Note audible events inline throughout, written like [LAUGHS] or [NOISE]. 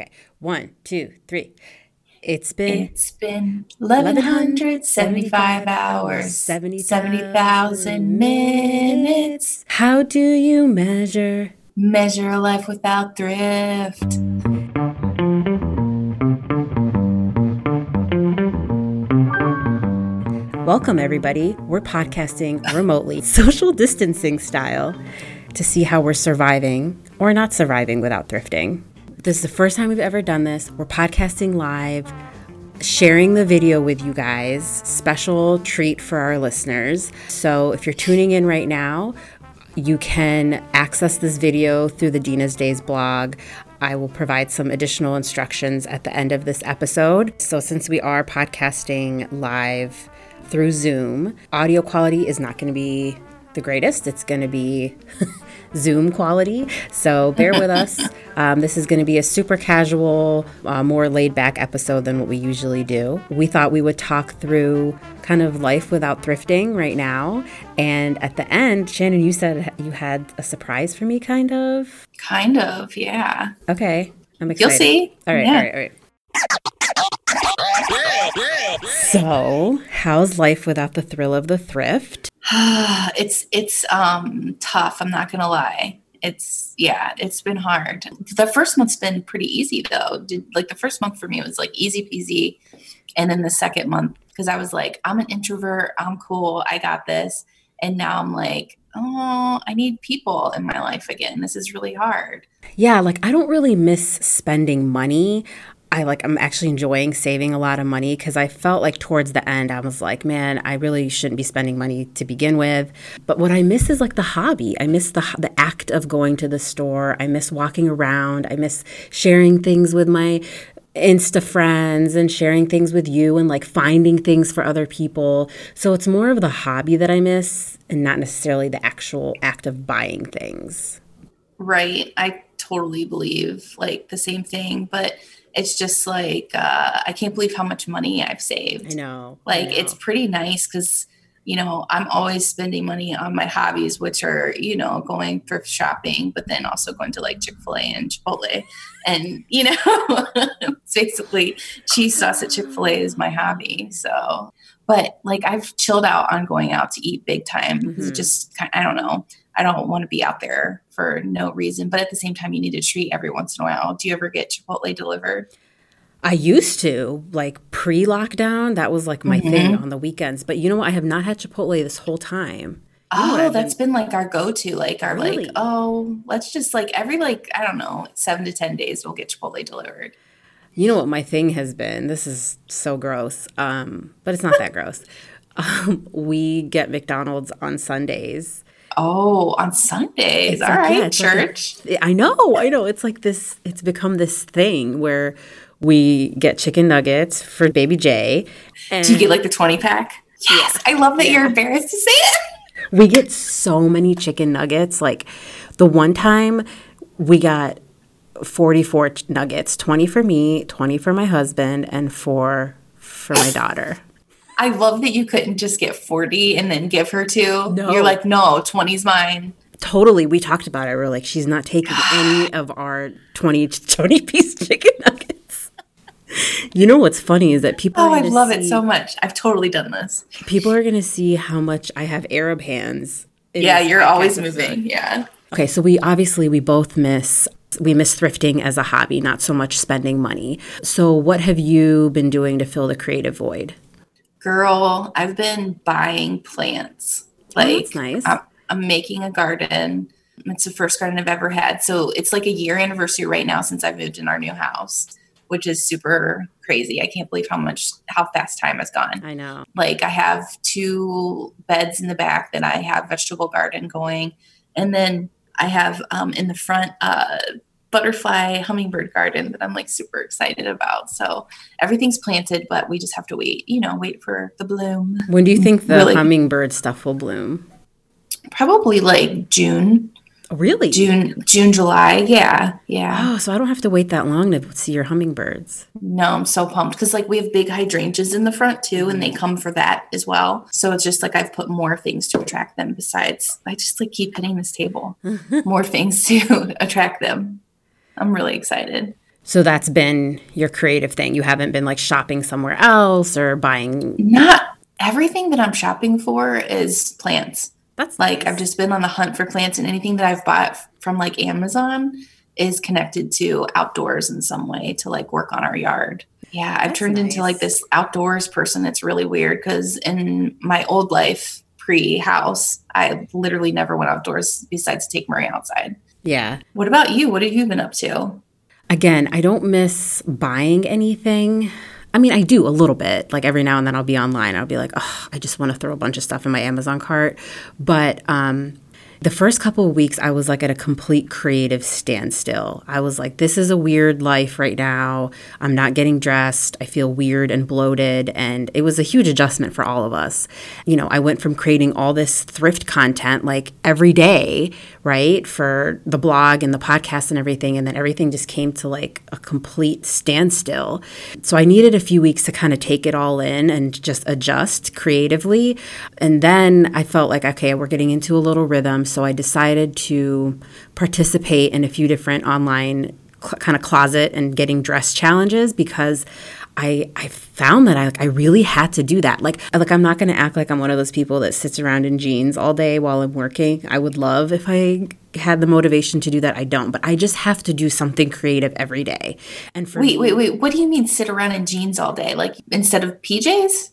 Okay, one, two, three. It's been It's been 1175 hours, 70,000 70,000 minutes. How do you measure? Measure a life without thrift. Welcome, everybody. We're podcasting remotely, [LAUGHS] social distancing style, to see how we're surviving or not surviving without thrifting. This is the first time we've ever done this. We're podcasting live, sharing the video with you guys. Special treat for our listeners. So if you're tuning in right now, you can access this video through the Dina's Days blog. I will provide some additional instructions at the end of this episode. So, since we are podcasting live through Zoom, audio quality is not going to be the greatest. It's going to be [LAUGHS] Zoom quality. So, bear with us. [LAUGHS] Um, this is going to be a super casual, uh, more laid back episode than what we usually do. We thought we would talk through kind of life without thrifting right now. And at the end, Shannon, you said you had a surprise for me, kind of. Kind of, yeah. Okay. I'm excited. You'll see. All right, Yeah. all right, all right. So, how's life without the thrill of the thrift? [SIGHS] it's it's um tough, I'm not gonna lie. It's yeah, it's been hard. The first month's been pretty easy though. Did like the first month for me was like easy peasy. And then the second month, because I was like, I'm an introvert, I'm cool, I got this. And now I'm like, oh, I need people in my life again. This is really hard. Yeah, like I don't really miss spending money. I like I'm actually enjoying saving a lot of money because I felt like towards the end I was like, man, I really shouldn't be spending money to begin with. But what I miss is like the hobby. I miss the the act of going to the store. I miss walking around. I miss sharing things with my Insta friends and sharing things with you and like finding things for other people. So it's more of the hobby that I miss and not necessarily the actual act of buying things. Right. I totally believe like the same thing, but it's just like uh, I can't believe how much money I've saved. I know. I Like know. it's pretty nice because you know I'm always spending money on my hobbies, which are you know going thrift shopping, but then also going to like Chick Fil A and Chipotle, and you know it's [LAUGHS] basically cheese sauce at Chick Fil A is my hobby. So, but like I've chilled out on going out to eat big time because Mhm. it just I don't know. I don't want to be out there for no reason, but at the same time, you need a treat every once in a while. Do you ever get Chipotle delivered? I used to, like pre lockdown, that was like my thing on the weekends. But you know what? I have not had Chipotle this whole time. You know what Oh, I've that's been like our go-to, like our Really? like, oh, let's just like every like I don't know, seven to ten days we'll get Chipotle delivered. You know what my thing has been? This is so gross, um, but it's not that gross. [LAUGHS] Um, we get McDonald's on Sundays. Oh, on Sundays. All like, right, yeah, like a- church. I know, I know. It's like this, it's become this thing where we get chicken nuggets for baby J. And Do you get like the 20 pack? Yes. I love that you're embarrassed to say it. [LAUGHS] we get so many chicken nuggets. Like the one time we got 44 nuggets 20 for me, 20 for my husband, and four for my daughter. I love that you couldn't just get 40 and then give her two. No. You're like, no, 20's mine. Totally, we talked about it. We are like, she's not taking [SIGHS] any of our 20, 20 piece [LAUGHS] chicken nuggets. You know what's funny is that people Oh, I love it so much. I've totally done this. people are gonna see how much I have Arab hands. Yeah, you're always moving. Yeah. Okay, so we obviously we both miss we miss thrifting as a hobby, not so much spending money. So what have you been doing to fill the creative void? Girl, I've been buying plants. Like Oh, that's nice. I'm, I'm making a garden. It's the first garden I've ever had. So it's like a year anniversary right now since I moved in our new house, which is super crazy. I can't believe how much how fast time has gone. I know. Like I have two beds in the back that I have vegetable garden going, and then I have um, in the front uh, butterfly hummingbird garden that I'm like super excited about. So everything's planted, but we just have to wait. You know, wait for the bloom. When do you think the Really? hummingbird stuff will bloom? Probably like June, Oh, really? June, June, July. Yeah, yeah. Oh, so I don't have to wait that long to see your hummingbirds. No, I'm so pumped because like we have big hydrangeas in the front too, and they come for that as well. So it's just like I've put more things to attract them. Besides, I just like keep hitting this table, [LAUGHS] more things to [LAUGHS] attract them. I'm really excited. So that's been your creative thing. You haven't been like shopping somewhere else or buying. Not everything that I'm shopping for is plants. That's Like nice. I've just been on the hunt for plants, and anything that I've bought from like Amazon is connected to outdoors in some way to like work on our yard. Yeah, I've That's turned into like this outdoors person. It's really weird because in my old life, pre house, I literally never went outdoors besides to take Murray outside. yeah. What about you? What have you been up to? Again, I don't miss buying anything. I mean, I do a little bit. Like every now and then I'll be online. I'll be like, oh, I just want to throw a bunch of stuff in my Amazon cart. But um, the first couple of weeks, I was like at a complete creative standstill. I was like, this is a weird life right now. I'm not getting dressed. I feel weird and bloated. And it was a huge adjustment for all of us. You know, I went from creating all this thrift content like every day, right, for the blog and the podcast and everything. And then everything just came to like a complete standstill. So I needed a few weeks to kind of take it all in and just adjust creatively. And then I felt like, okay, we're getting into a little rhythm. So I decided to participate in a few different online cl- kind of closet and getting dressed challenges because I, I found that I like I really had to do that. Like like I'm not going to act like I'm one of those people that sits around in jeans all day while I'm working. I would love if I had the motivation to do that. I don't, but I just have to do something creative every day. And for Wait, me- wait, wait. What do you mean sit around in jeans all day? Like instead of PJs?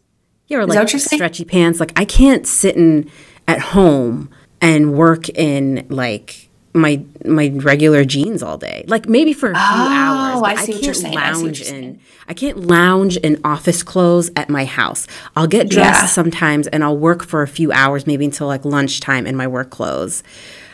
Yeah, or like you're saying? stretchy pants. Like I can't sit in at home and work in like my my regular jeans all day. Like maybe for a few oh, hours. Oh, but I see what you're saying. I what Lounge you're in. I can't lounge in office clothes at my house. I'll get dressed Yeah. sometimes and I'll work for a few hours, maybe until like lunchtime in my work clothes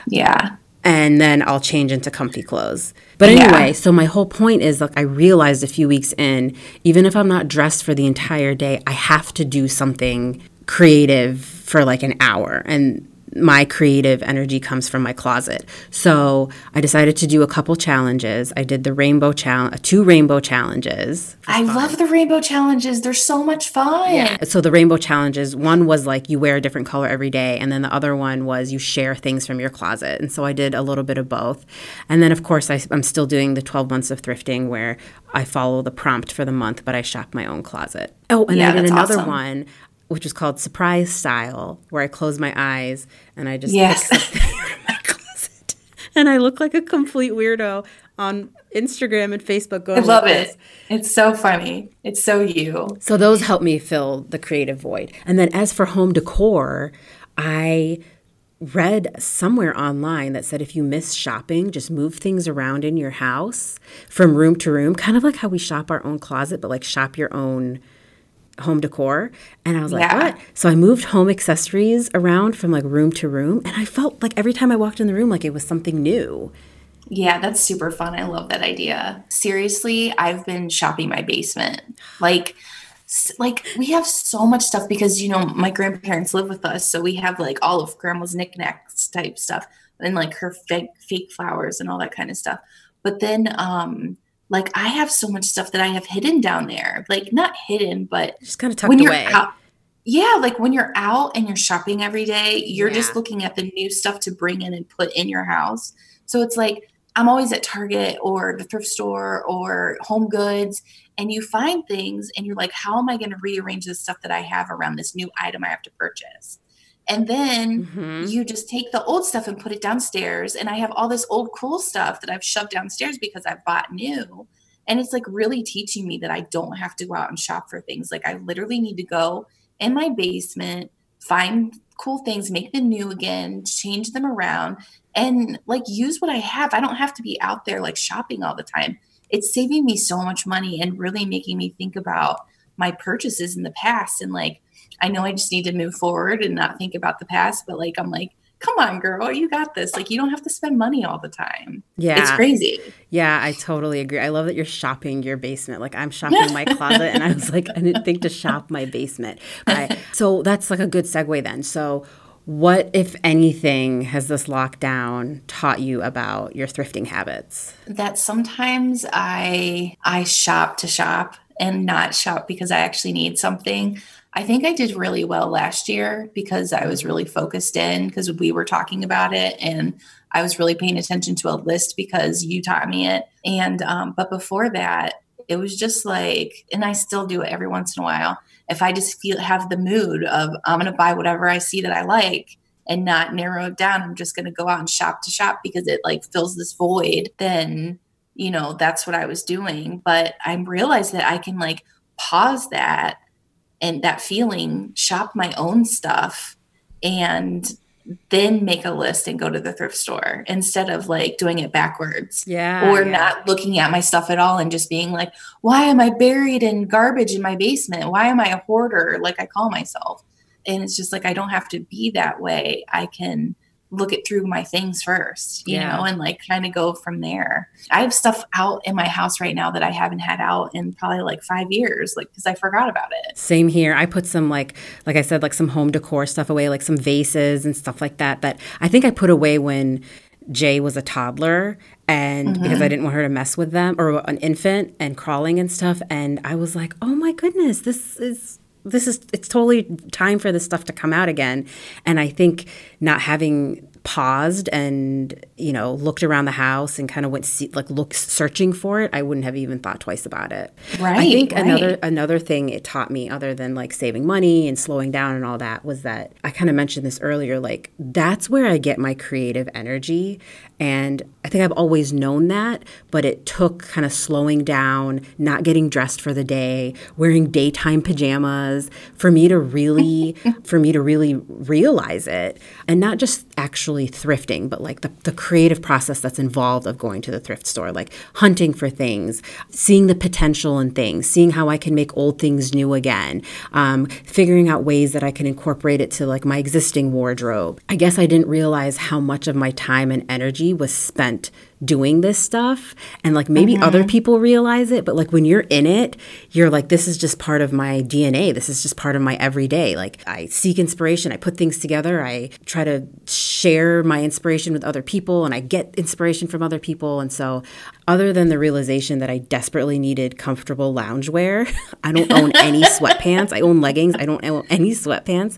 Yeah. and then I'll change into comfy clothes. But Yeah. anyway, so my whole point is like I realized a few weeks in, even if I'm not dressed for the entire day, I have to do something creative for like an hour. And my creative energy comes from my closet. So I decided to do a couple challenges. I did the rainbow challenge, uh, two rainbow challenges. I love the rainbow challenges. They're so much fun. So the rainbow challenges, one was like you wear a different color every day, and then the other one was you share things from your closet. And so I did a little bit of both. And then of course I, I'm still doing the 12 months of thrifting where I follow the prompt for the month, but I shop my own closet. Oh, and Yeah, that's another awesome. one which was called surprise style, where I close my eyes and I just Yes. pick something my [LAUGHS] closet, and I look like a complete weirdo on Instagram and Facebook. Going I love it. this. It's so funny. It's so you. So those help me fill the creative void. And then as for home decor, I read somewhere online that said if you miss shopping, just move things around in your house from room to room, kind of like how we shop our own closet, but like shop your own home decor. And I was like, Yeah. what? So I moved home accessories around from like room to room. And I felt like every time I walked in the room, like it was something new. Yeah, that's super fun. I love that idea. Seriously, I've been shopping my basement. Like like we have so much stuff because you know my grandparents live with us, so we have like all of grandma's knickknacks type stuff and like her fake fake flowers and all that kind of stuff. But then um like I have so much stuff that I have hidden down there. Like not hidden, but Just kind of tucked when you're away. out yeah like when you're out and you're shopping every day you're just looking at the new stuff to bring in and put in your house so it's like i'm always at target or the thrift store or home goods and you find things and you're like how am i going to rearrange the stuff that i have around this new item i have to purchase and then Mhm. you just take the old stuff and put it downstairs. And i have all this old cool stuff that i've shoved downstairs because i've bought new. And it's like really teaching me that i don't have to go out and shop for things. Like i literally need to go in my basement find cool things make them new again change them around and like use what i have. I don't have to be out there like shopping all the time. It's saving me so much money and really making me think about my purchases in the past and like I know I just need to move forward and not think about the past, but like I'm like, come on, girl, you got this. Like you don't have to spend money all the time. Yeah. It's crazy. Yeah, I totally agree. I love that you're shopping your basement. Like I'm shopping my [LAUGHS] closet, and I was like, I didn't think to shop my basement. I, [LAUGHS] so that's like a good segue then. So, what, if anything, has this lockdown taught you about your thrifting habits? That sometimes I I shop to shop and not shop because I actually need something. I think I did really well last year because I was really focused in because we were talking about it and I was really paying attention to a list because you taught me it. And um, but before that, it was just like, and I still do it every once in a while. If I just feel have the mood of I'm gonna buy whatever I see that I like and not narrow it down, I'm just gonna go out and shop to shop because it like fills this void, then you know, that's what I was doing. But I realized that I can like pause that and that feeling, shop my own stuff and then make a list and go to the thrift store instead of like doing it backwards. Yeah. Or yeah. not looking at my stuff at all and just being like, why am I buried in garbage in my basement? Why am I a hoarder like I call myself? And it's just like, I don't have to be that way. I can look it through my things first, you Yeah. know, and like kind of go from there. I have stuff out in my house right now that I haven't had out in probably like five years, like because I forgot about it. Same here. I put some like like I said like some home decor stuff away, like some vases and stuff like that that I think I put away when Jay was a toddler and mm-hmm. because I didn't want her to mess with them or an infant and crawling and stuff and I was like, "Oh my goodness, this is this is it's totally time for this stuff to come out again." And I think not having paused and you know looked around the house and kind of went see, like look searching for it i wouldn't have even thought twice about it Right. i Right, think another another thing it taught me other than like saving money and slowing down and all that was that i kind of mentioned this earlier like that's where i get my creative energy and i think i've always known that but it took kind of slowing down not getting dressed for the day wearing daytime pajamas for me to really [LAUGHS] for me to really realize it. And not just actually thrifting but like the, the creative process that's involved of going to the thrift store like hunting for things seeing the potential in things seeing how i can make old things new again um, figuring out ways that i can incorporate it to like my existing wardrobe. I guess i didn't realize how much of my time and energy was spent doing this stuff and like maybe other people realize it but like when you're in it you're like this is just part of my dna this is just part of my everyday. Like i seek inspiration. I put things together. I try to share my inspiration with other people and i get inspiration from other people. And so other than the realization that i desperately needed comfortable loungewear [LAUGHS] i don't own any [LAUGHS] sweatpants. I own leggings. I don't own any sweatpants.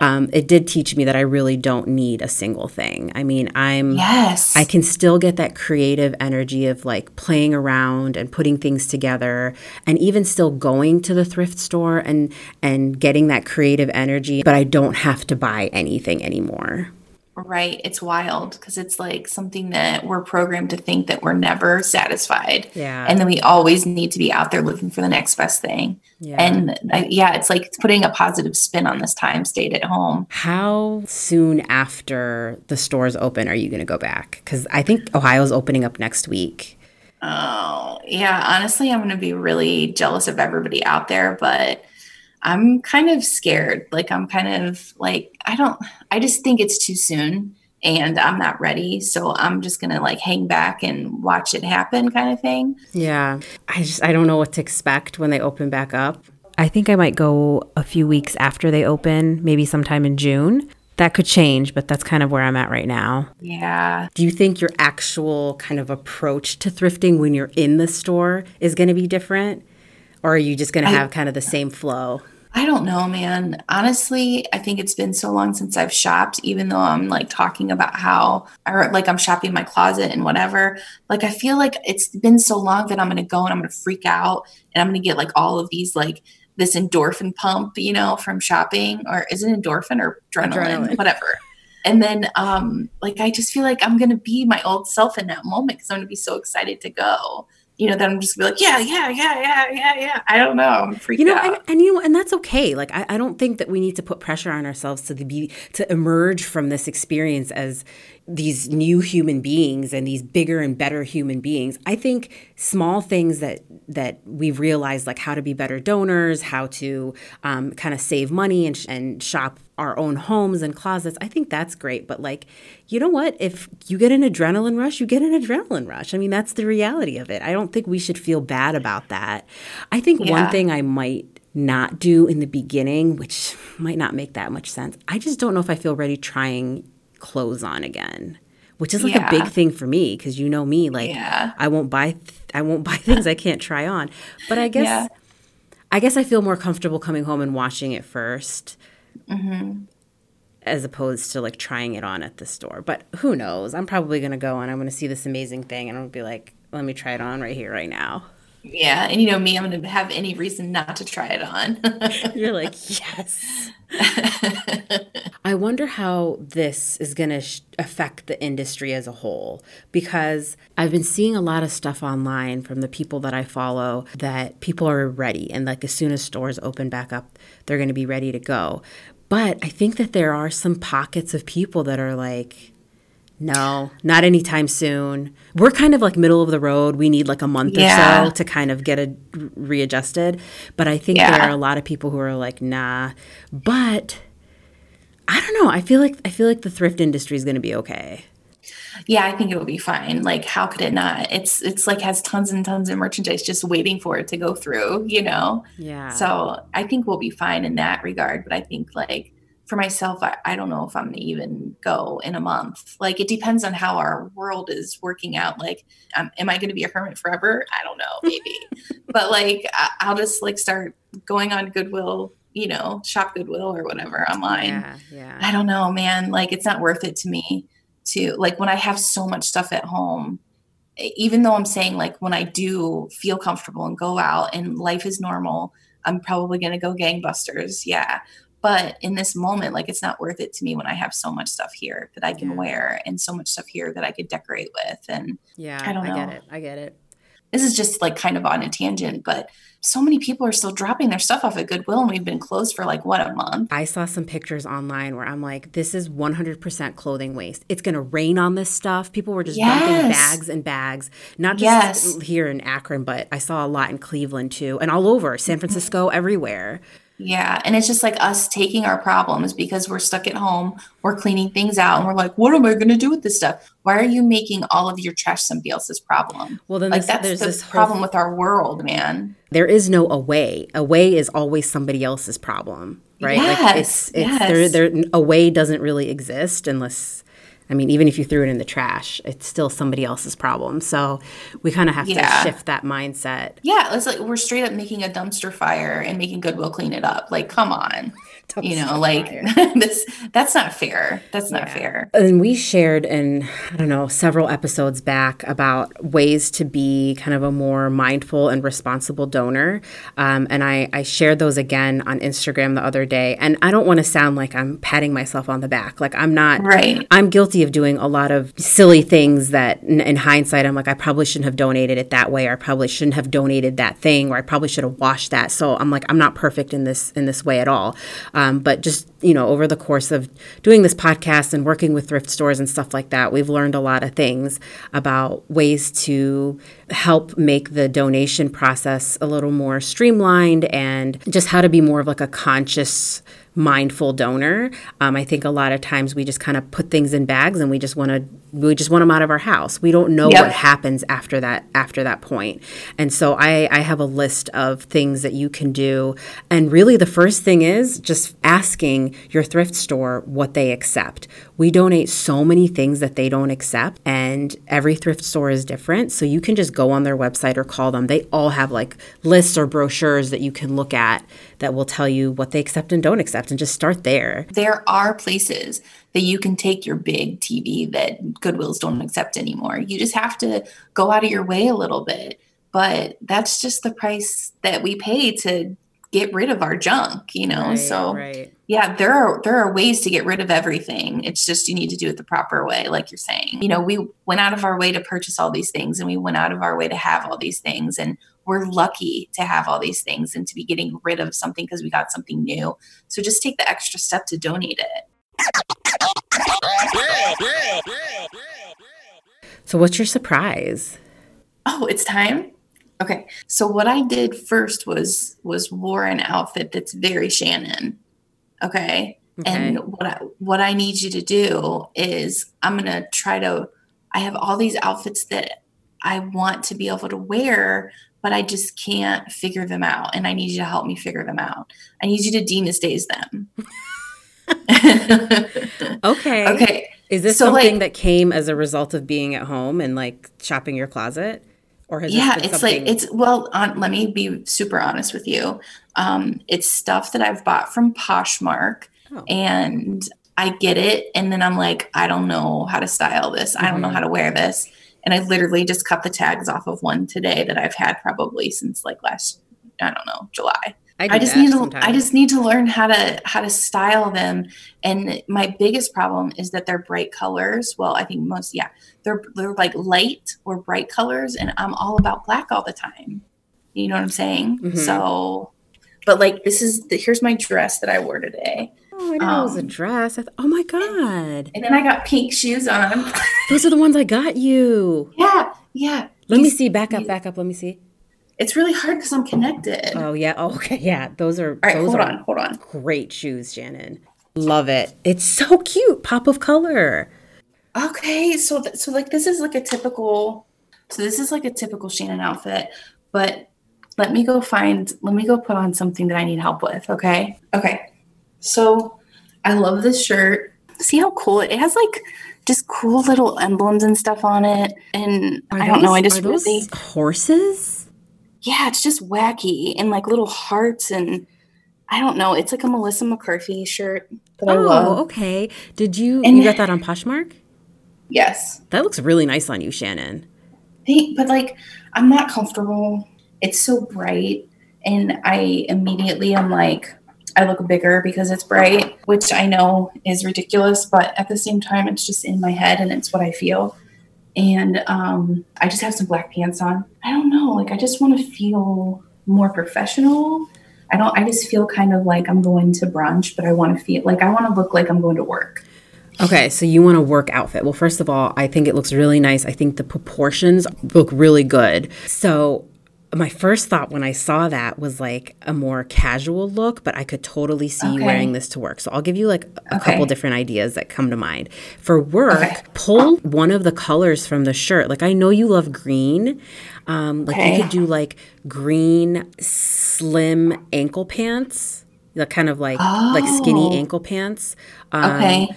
Um, it did teach me that i really don't need a single thing. I mean i'm Yes. I can still get that creative energy of like playing around and putting things together and even still going to the thrift store and and getting that creative energy, but I don't have to buy anything anymore. Right. It's wild because it's like something that we're programmed to think that we're never satisfied. Yeah. And then we always need to be out there looking for the next best thing. Yeah. And I, yeah, it's like it's putting a positive spin on this time stayed at home. How soon after the stores open are you going to go back? Cuz I think Ohio's opening up next week. Oh, yeah. Honestly, I'm going to be really jealous of everybody out there, but I'm kind of scared. Like, I'm kind of like, I don't, I just think it's too soon and I'm not ready. So I'm just going to like hang back and watch it happen kind of thing. Yeah. I just I don't know what to expect when they open back up. I think I might go a few weeks after they open, maybe sometime in June. That could change, but that's kind of where I'm at right now. Yeah. Do you think your actual kind of approach to thrifting when you're in the store is going to be different? Or are you just going to have kind of the same flow? I don't know, man. Honestly, I think it's been so long since I've shopped, even though I'm like talking about how, or like I'm shopping my closet and whatever. Like, I feel like it's been so long that I'm going to go and I'm going to freak out and I'm going to get like all of these, like, this endorphin pump, you know, from shopping, or is it endorphin or adrenaline? Adrenaline. Whatever. And then, um, like, I just feel like I'm going to be my old self in that moment because I'm going to be so excited to go. You know, that I'm just gonna be like, yeah, yeah, yeah, yeah, yeah, yeah. I don't know. I'm freaked You know, out. and, and you know, and that's okay. Like, I, I don't think that we need to put pressure on ourselves to the be to emerge from this experience as these new human beings and these bigger and better human beings. I think small things that that we've realized, like how to be better donors, how to um, kind of save money and, sh- and shop our own homes and closets. I think that's great. But like, you know what? If you get an adrenaline rush, you get an adrenaline rush. I mean, that's the reality of it. I don't think we should feel bad about that. I think one thing I might not do in the beginning, which might not make that much sense. I just don't know if I feel ready trying clothes on again, which is like Yeah. a big thing for me because you know me, like Yeah. I won't buy th- I won't buy [LAUGHS] things I can't try on. But I guess Yeah. I guess I feel more comfortable coming home and watching it 1st mm-hmm. as opposed to like trying it on at the store. But who knows? I'm probably going to go and I'm going to see this amazing thing and I'm going to be like, let me try it on right here, right now. Yeah. And you know me, I'm going to have any reason not to try it on. [LAUGHS] You're like, yes. I wonder how this is going to sh- affect the industry as a whole because I've been seeing a lot of stuff online from the people that I follow that people are ready and like as soon as stores open back up, they're going to be ready to go. But I think that there are some pockets of people that are like, no, not anytime soon. We're kind of like middle of the road. We need like a month yeah. or so to kind of get it readjusted. But I think yeah. there are a lot of people who are like, nah. But I don't know. I feel like I feel like the thrift industry is going to be okay. Yeah, I think it will be fine. Like, how could it not? It's it's like has tons and tons of merchandise just waiting for it to go through. You know. Yeah. So I think we'll be fine in that regard. But I think like for myself, I, I don't know if I'm gonna even go in a month. Like it depends on how our world is working out. Like, um, am I gonna be a hermit forever? I don't know, maybe. [LAUGHS] but like, I, I'll just like start going on Goodwill, you know, shop Goodwill or whatever online. Yeah, yeah. I don't know, man. Like it's not worth it to me to like when I have so much stuff at home. Even though I'm saying like when I do feel comfortable and go out and life is normal, I'm probably gonna go gangbusters. Yeah but in this moment like it's not worth it to me when i have so much stuff here that i can yeah. wear and so much stuff here that i could decorate with and yeah i don't know i get it i get it. This is just like kind of on a tangent but so many people are still dropping their stuff off at goodwill and we've been closed for like what a month? I saw some pictures online where i'm like this is 100% clothing waste. It's going to rain on this stuff. People were just yes. dumping bags and bags not just yes. here in akron but i saw a lot in cleveland too and all over san mm-hmm. francisco everywhere yeah. And it's just like us taking our problems because we're stuck at home, we're cleaning things out, and we're like, what am I going to do with this stuff? Why are you making all of your trash somebody else's problem? Well, then like this, that's there's the this problem with our world, man. There is no away. Away is always somebody else's problem, right? Yes, like it's, it's yes. there, there, away doesn't really exist unless I mean, even if you threw it in the trash, it's still somebody else's problem. So we kind of have yeah. to shift that mindset. Yeah, it's like we're straight up making a dumpster fire and making Goodwill clean it up. Like, come on [LAUGHS] you know like [LAUGHS] this that's not fair. That's not yeah. fair. And we shared in i don't know several episodes back about ways to be kind of a more mindful and responsible donor. Um, and I, I shared those again on instagram the other day. And i don't want to sound like i'm patting myself on the back. Like i'm not right. I'm guilty of doing a lot of silly things that in, in hindsight i'm like i probably shouldn't have donated it that way or i probably shouldn't have donated that thing or i probably should have washed that. So i'm like i'm not perfect in this in this way at all um, but just, you know, over the course of doing this podcast and working with thrift stores and stuff like that, we've learned a lot of things about ways to help make the donation process a little more streamlined and just how to be more of like a conscious mindful donor. Um, I think a lot of times we just kind of put things in bags and we just want to we just want them out of our house. We don't know yep. what happens after that after that point. And so I, I have a list of things that you can do. And really the first thing is just asking your thrift store what they accept. We donate so many things that they don't accept and every thrift store is different. So you can just go on their website or call them. They all have like lists or brochures that you can look at that will tell you what they accept and don't accept and just start there. There are places that you can take your big TV that Goodwills don't accept anymore. You just have to go out of your way a little bit. But that's just the price that we pay to get rid of our junk, you know? Right, so right. yeah, there are there are ways to get rid of everything. It's just you need to do it the proper way, like you're saying. You know, we went out of our way to purchase all these things and we went out of our way to have all these things and we're lucky to have all these things and to be getting rid of something because we got something new. So just take the extra step to donate it. So, what's your surprise? Oh, it's time. Okay, so what I did first was was wore an outfit that's very Shannon. Okay, okay. and what I, what I need you to do is I'm gonna try to. I have all these outfits that I want to be able to wear, but I just can't figure them out. And I need you to help me figure them out. I need you to Dina's days them. [LAUGHS] [LAUGHS] okay. Okay. Is this so something like, that came as a result of being at home and like shopping your closet? Or has yeah, it's something- like it's well. On, let me be super honest with you. Um, it's stuff that I've bought from Poshmark, oh. and I get it. And then I'm like, I don't know how to style this. I don't know Mhm. how to wear this. And I literally just cut the tags off of one today that I've had probably since like last, I don't know, July. Do I just need to sometimes. I just need to learn how to how to style them. And my biggest problem is that they're bright colors. Well, I think most yeah, they're they're like light or bright colors and I'm all about black all the time. You know what I'm saying? Mhm. So but like this is the, here's my dress that I wore today. Oh, I didn't know it was a um, dress. I th- oh my god, And then I got pink shoes on. those are the ones I got you. yeah, yeah. Let me see. Back up. these- Back up. Let me see. It's really hard because I'm connected. Oh yeah. Oh, okay. Yeah. Those are All right, those hold are on, hold on. great shoes, Shannon. Love it. It's so cute. Pop of color. Okay, so th- so like this is like a typical so this is like a typical Shannon outfit, but let me go find let me go put on something that I need help with, okay? Okay. So I love this shirt. See how cool it, it has like just cool little emblems and stuff on it. And Are I don't know, I just are those really horses. Yeah, it's just wacky and like little hearts and I don't know, it's like a Melissa McCarthy shirt that I Oh, love. okay. Did you And- you got that on Poshmark? Yes. That looks really nice on you, Shannon. But like I'm not comfortable. It's so bright and I immediately am like I look bigger because it's bright, which I know is ridiculous, but at the same time it's just in my head and it's what I feel. And um I just have some black pants on. I don't know, like I just want to feel more professional. I don't I just feel kind of like I'm going to brunch, but I want to feel like I want to look like I'm going to work. Okay, so you want a work outfit. Well, first of all, I think it looks really nice. I think the proportions look really good. So, my first thought when I saw that was like a more casual look, but I could totally see you wearing this to work. So, I'll give you like a Okay. couple different ideas that come to mind. For work, Okay. pull one of the colors from the shirt. Like, I know you love green. Um, like, Okay. you could do like green, slim ankle pants. The kind of like like skinny Oh. ankle pants. Um, Okay.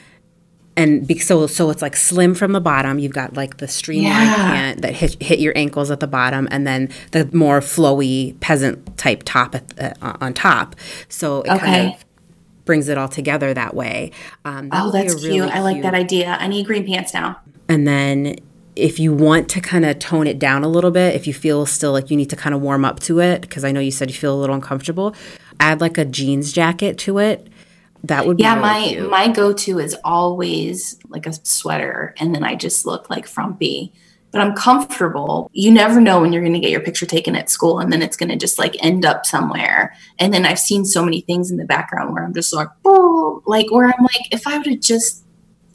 And be, so so it's like slim from the bottom. You've got like the streamlined Yeah. pant that hit, hit your ankles at the bottom, and then the more flowy peasant type top at, uh, on top. So it kind of brings it all together that way. Um, that Oh, would be a that's really cute. I like cute- that idea. I need green pants now. And then if you want to kind of tone it down a little bit, if you feel still like you need to kind of warm up to it, because I know you said you feel a little uncomfortable, add like a jeans jacket to it. That would be Yeah, my cute. my go to is always like a sweater, and then I just look like frumpy. But I'm comfortable. You never know when you're going to get your picture taken at school, and then it's going to just like end up somewhere. And then I've seen so many things in the background where I'm just like, oh, like where I'm like, if I would have just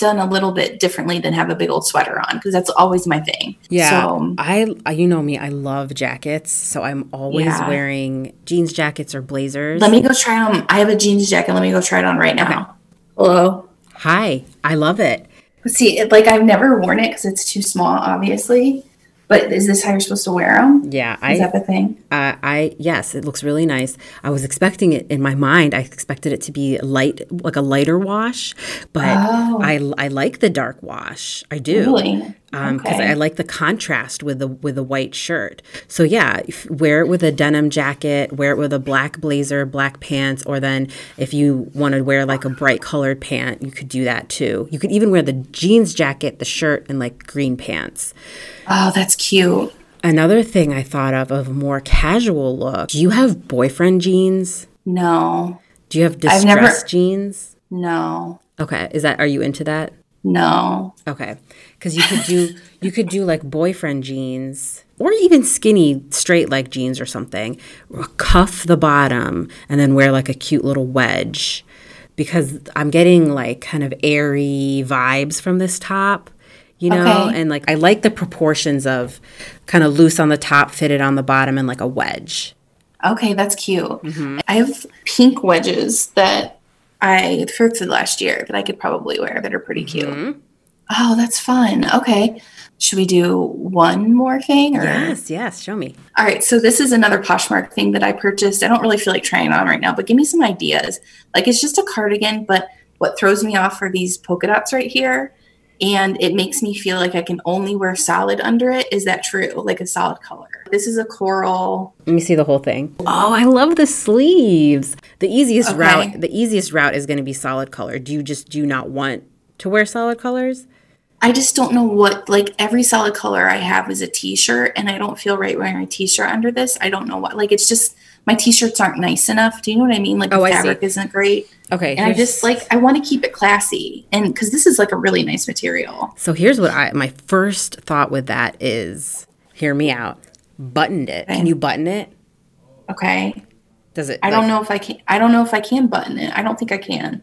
done a little bit differently than have a big old sweater on, because that's always my thing. Yeah, So I, you know me, I love jackets, so I'm always Yeah. wearing jeans jackets or blazers. let me go try on. I have a jeans jacket. Let me go try it on right now. Hello. Hi, I love it. See, it, like I've never worn it because it's too small, obviously. But is this how you're supposed to wear them? Yeah, Is I, that the thing? uh, I yes, it looks really nice. I was expecting it in my mind. I expected it to be light, like a lighter wash, but Oh. I, I like the dark wash. I do. Really? Um, because Okay. I like the contrast with the with the white shirt. So yeah, wear it with a denim jacket, wear it with a black blazer, black pants, or then if you want to wear like a bright colored pant, you could do that too. You could even wear the jeans jacket, the shirt, and like green pants. Oh, that's cute. Another thing I thought of of a more casual look. Do you have boyfriend jeans? No, Do you have I've never- distressed jeans? no, Okay, is that are you into that? No. Okay, because you could do you could do like boyfriend jeans or even skinny straight leg jeans or something. Cuff the bottom and then wear like a cute little wedge. Because I'm getting like kind of airy vibes from this top, you know, Okay. and like I like the proportions of kind of loose on the top, fitted on the bottom, and like a wedge. Okay, that's cute. Mm-hmm. I have pink wedges that I thrifted last year that I could probably wear that are pretty cute. Mm-hmm. Oh, that's fun. Okay. Should we do one more thing? Or? Yes, yes, show me. All right, so this is another Poshmark thing that I purchased. I don't really feel like trying on right now, but give me some ideas. Like it's just a cardigan, but what throws me off are these polka dots right here. and it makes me feel like I can only wear solid under it. Is that true? Like a solid color. This is a coral. Let me see the whole thing. Oh, I love the sleeves. The easiest Okay. route, the easiest route is going to be solid color. Do you just do not want to wear solid colors? I just don't know what like every solid color I have is a t-shirt and I don't feel right wearing a t-shirt under this. I don't know what like it's just my t-shirts aren't nice enough. Do you know what I mean? Like oh, the Oh, see. fabric isn't great. Okay. And I just like I want to keep it classy. And cuz this is like a really nice material. So here's what I my first thought with that is hear me out. Buttoned it. Can you button it? Okay? Does it I like- don't know if I can I don't know if I can button it. I don't think I can.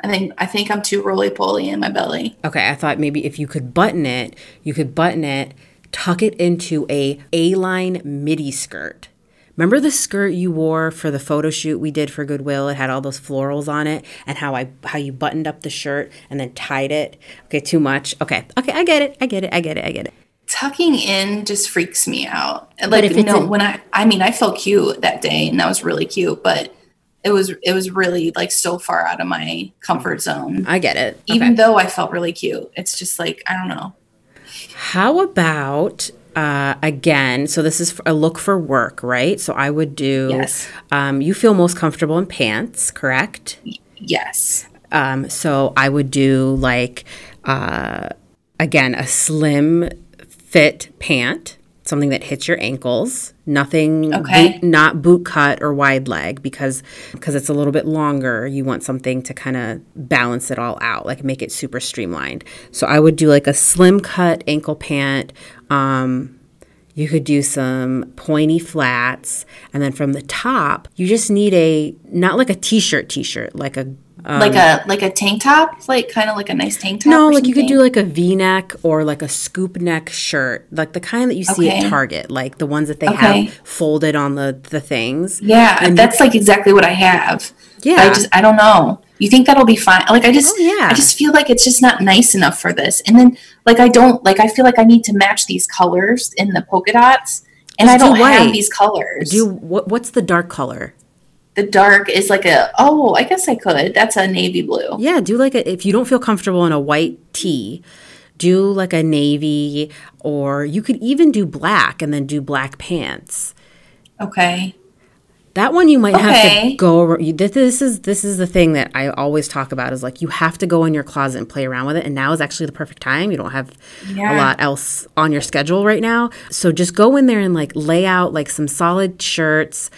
I think I think I'm too roly poly in my belly. Okay, I thought maybe if you could button it, you could button it, tuck it into a A-line midi skirt. Remember the skirt you wore for the photo shoot we did for Goodwill? It had all those florals on it, and how I how you buttoned up the shirt and then tied it. Okay, too much. Okay, okay, I get it. I get it. I get it. I get it. Tucking in just freaks me out. Like no, in- when I I mean I felt cute that day and that was really cute, but it was it was really like so far out of my comfort zone. I get it. Even though I felt really cute. It's just like I don't know. How about uh, again? So this is a look for work, right? So I would do. Yes. Um, you feel most comfortable in pants, correct? Yes. Um, so I would do like, uh, again, a slim fit pant, something that hits your ankles. Nothing, Okay. boot, not boot cut or wide leg because because it's a little bit longer. You want something to kind of balance it all out, like make it super streamlined. So I would do like a slim cut ankle pant. Um, you could do some pointy flats, and then from the top, you just need a not like a t-shirt t-shirt, like a like a like a tank top, like kind of like a nice tank top. Um, no, like you could do like a V-neck or like a scoop neck shirt, like the kind that you see Okay. at Target, like the ones that they Okay. have folded on the the things. Yeah, And that's like exactly what I have. Yeah. I just I don't know. You think that'll be fine? Like I just Oh, yeah. I just feel like it's just not nice enough for this. And then like I don't like I feel like I need to match these colors in the polka dots. And Just I do don't have these colors. Do what? What's the dark color? The dark is like a oh, I guess I could. That's a navy blue. Yeah, do like a if you don't feel comfortable in a white tee, do like a navy, or you could even do black and then do black pants. Okay. That one you might have to go. This, this is this is the thing that I always talk about is like you have to go in your closet and play around with it. And now is actually the perfect time. You don't have a lot else on your schedule right now, so just go in there and like lay out like some solid shirts.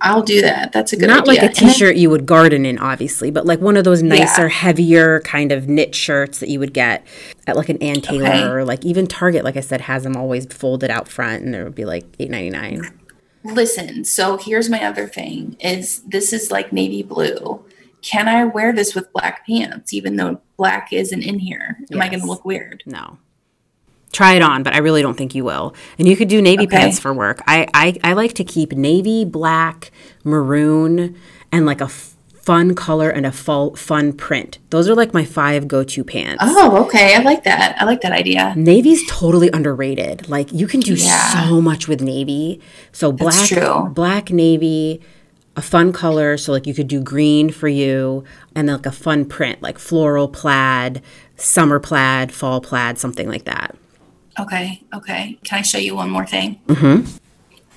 I'll do that. That's a good thing. Not idea. like a then- t-shirt you would garden in, obviously, but like one of those nicer, heavier kind of knit shirts that you would get at like an Ann Taylor Okay. or like even Target. Like I said, has them always folded out front, and there would be like eight ninety nine. Listen, so here's my other thing is this is like navy blue. Can I wear this with black pants even though black isn't in here? Am I going to look weird? No. Try it on, but I really don't think you will. And you could do navy Okay. pants for work. I, I, I like to keep navy, black, maroon, and like a f- fun color and a full, fun print. Those are like my five go to pants. Oh, okay. I like that. I like that idea. Navy's totally underrated. Like you can do Yeah. so much with navy. So black, black navy, a fun color. So like you could do green for you, and then like a fun print, like floral plaid, summer plaid, fall plaid, something like that. Okay. Okay. Can I show you one more thing? Mm-hmm.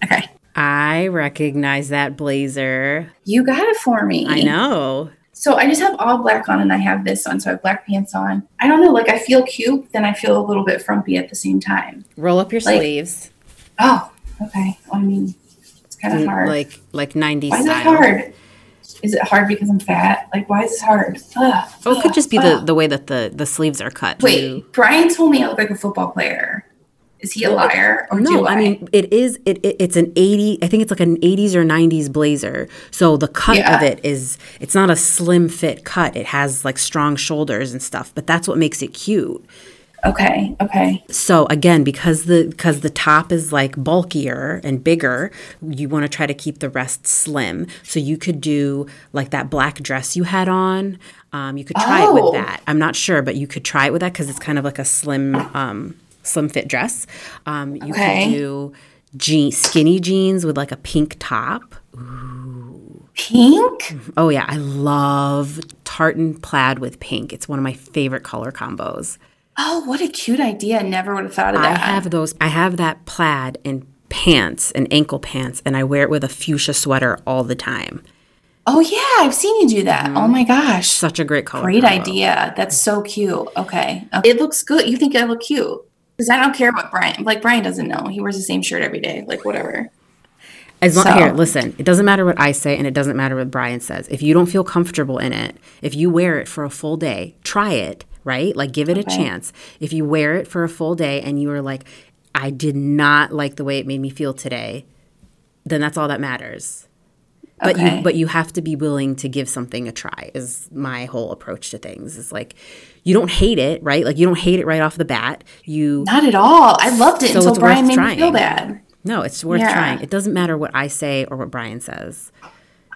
Okay. I recognize that blazer. You got it for me. I know. So I just have all black on and I have this on. So I have black pants on. I don't know. Like I feel cute, then I feel a little bit frumpy at the same time. Roll up your Like- sleeves, Oh, okay. I mean, it's kind of hard. like like 90s why is it hard? Is it hard because I'm fat? Like, why is this hard? Ugh, Oh, it could just be ugh, the, the way that the, the sleeves are cut. too. Wait, Brian told me I look like a football player. Is he a liar or No, I? I mean it is it, it it's an 80 I think it's like an 80s or 90s blazer. So the cut Yeah. of it is it's not a slim fit cut. It has like strong shoulders and stuff, but that's what makes it cute. Okay, okay, So again, because the because the top is like bulkier and bigger, you want to try to keep the rest slim. So you could do like that black dress you had on. Um, you could try it Oh. with that. I'm not sure, but you could try it with that because it's kind of like a slim um, slim fit dress. Um, you Okay. could do jean, skinny jeans with like a pink top. Ooh. Pink. Oh yeah, I love tartan plaid with pink. It's one of my favorite color combos. Oh, what a cute idea. I Never would have thought of that. I have those. I have that plaid in pants and ankle pants, and I wear it with a fuchsia sweater all the time. oh, yeah. I've seen you do that. Oh, my gosh. Such a great color. Great combo. idea. That's so cute. Okay. Okay. It looks good. You think I look cute? Because I don't care what Brian, like, Brian doesn't know. He wears the same shirt every day. Like, whatever. As long, So- here, listen. It doesn't matter what I say, and it doesn't matter what Brian says. If you don't feel comfortable in it, if you wear it for a full day, try it. Right? Like, give it a chance. If you wear it for a full day and you are like, I did not like the way it made me feel today, then that's all that matters. But Okay. you but you have to be willing to give something a try. Is my whole approach to things. Is like, you don't hate it, right? Like you don't hate it right off the bat. You Not at all. I loved it So until it's Brian made me feel bad. no, it's worth Yeah. trying. It doesn't matter what I say or what Brian says.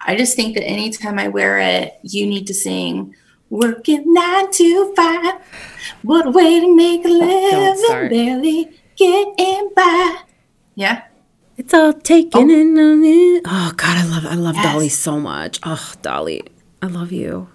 I just think that anytime I wear it, you need to sing Working nine to five. What a way to make a living, start. barely getting by. Yeah. It's all taken oh. in on it. Oh God, I love I love Yes. Dolly so much. Oh, Dolly, I love you.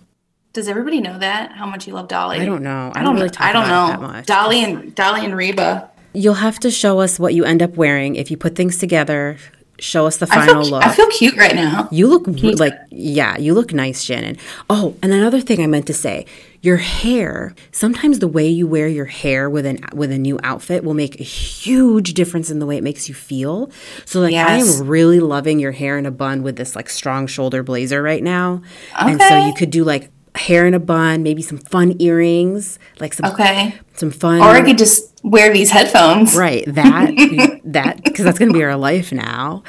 Does everybody know that? How much you love Dolly? I don't know. I, I don't don't really know. talk I don't about know. it that much. Dolly and Dolly and Reba. You'll have to show us what you end up wearing if you put things together. Show us the I final feel, look. I feel cute right now. You look like, yeah, you look nice, Shannon. Oh, and another thing I meant to say, your hair. Sometimes the way you wear your hair with an with a new outfit will make a huge difference in the way it makes you feel. So, like, I am really loving your hair in a bun with this like strong shoulder blazer right now, Okay. and so you could do like hair in a bun, maybe some fun earrings, like some Okay. Some fun. Or I could just wear these headphones. Right, that [LAUGHS] that because that's going to be our life now.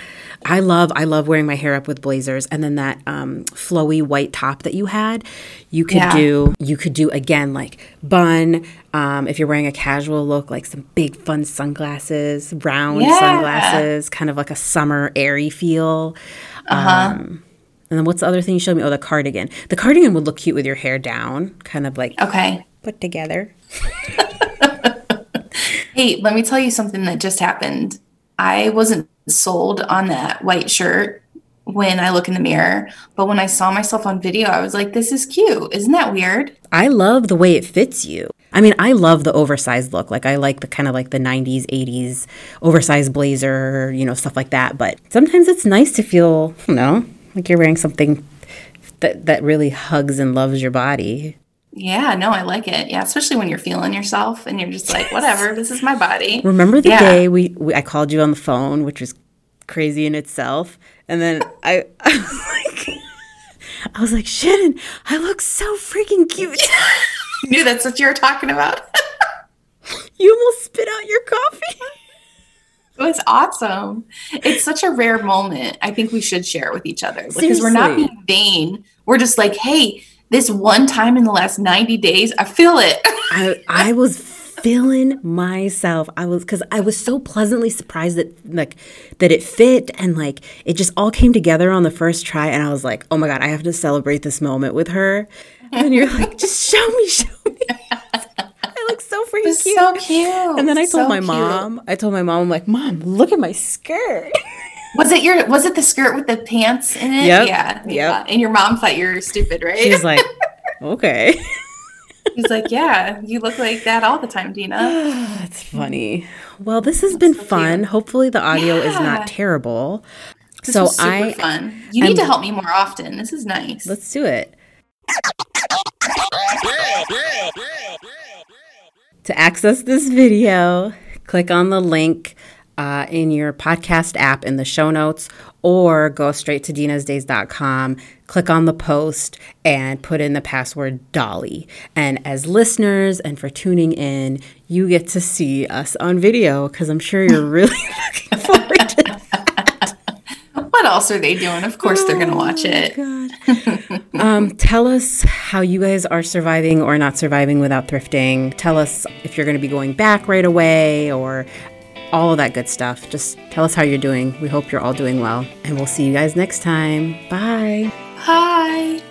I love I love wearing my hair up with blazers, and then that um, flowy white top that you had, you could Yeah. do you could do again like bun. Um, if you're wearing a casual look, like some big fun sunglasses, round Yeah. sunglasses, kind of like a summer airy feel. Uh-huh. Um, and then what's the other thing you showed me? Oh, the cardigan. The cardigan would look cute with your hair down, kind of like Okay. Put together. [LAUGHS] Hey, let me tell you something that just happened. I wasn't sold on that white shirt when I look in the mirror, but when I saw myself on video, I was like, this is cute. Isn't that weird? I love the way it fits you. I mean, I love the oversized look. Like I like the kind of like the 90s, 80s oversized blazer, you know, stuff like that. But sometimes it's nice to feel, you know, like you're wearing something that that really hugs and loves your body. Yeah, no, I like it. Yeah, especially when you're feeling yourself and you're just like, whatever, this is my body. Remember the Yeah. day we, we I called you on the phone, which was crazy in itself, and then [LAUGHS] I I was like I was like, Shannon, I look so freaking cute. I knew that's what you were talking about. [LAUGHS] you almost spit out your coffee. It was awesome. It's such a rare moment. I think we should share it with each other because we're not being vain. We're just like, hey, this one time in the last 90 days, I feel it. [LAUGHS] I I was feeling myself. I was because I was so pleasantly surprised that like that it fit and like it just all came together on the first try. And I was like, oh my god, I have to celebrate this moment with her. And you're like, just show me, show me. [LAUGHS] I look so freaking It's cute. so cute. and then I told So my cute. mom. I told my mom, I'm like, mom, look at my skirt. [LAUGHS] Was it your was it the skirt with the pants in it? Yep, Yeah. yep. yeah. And your mom thought you were stupid, right? She's like, [LAUGHS] okay. He's like, Yeah, you look like that all the time, Dina. [SIGHS] That's funny. Well, this has been so fun. cute. Hopefully, the audio is not terrible. This so I fun. You need I'm- to help me more often. This is nice. let's do it. To access this video, click on the link uh, in your podcast app in the show notes or go straight to dinasdays.com, click on the post, and put in the password Dolly. And as listeners and for tuning in, you get to see us on video because I'm sure you're [LAUGHS] really [LAUGHS] looking forward to it. What else are they doing? Of course they're gonna watch it. God. [LAUGHS] um, tell us how you guys are surviving or not surviving without thrifting. Tell us if you're going to be going back right away or all of that good stuff. Just tell us how you're doing. We hope you're all doing well. And we'll see you guys next time. Bye. Bye.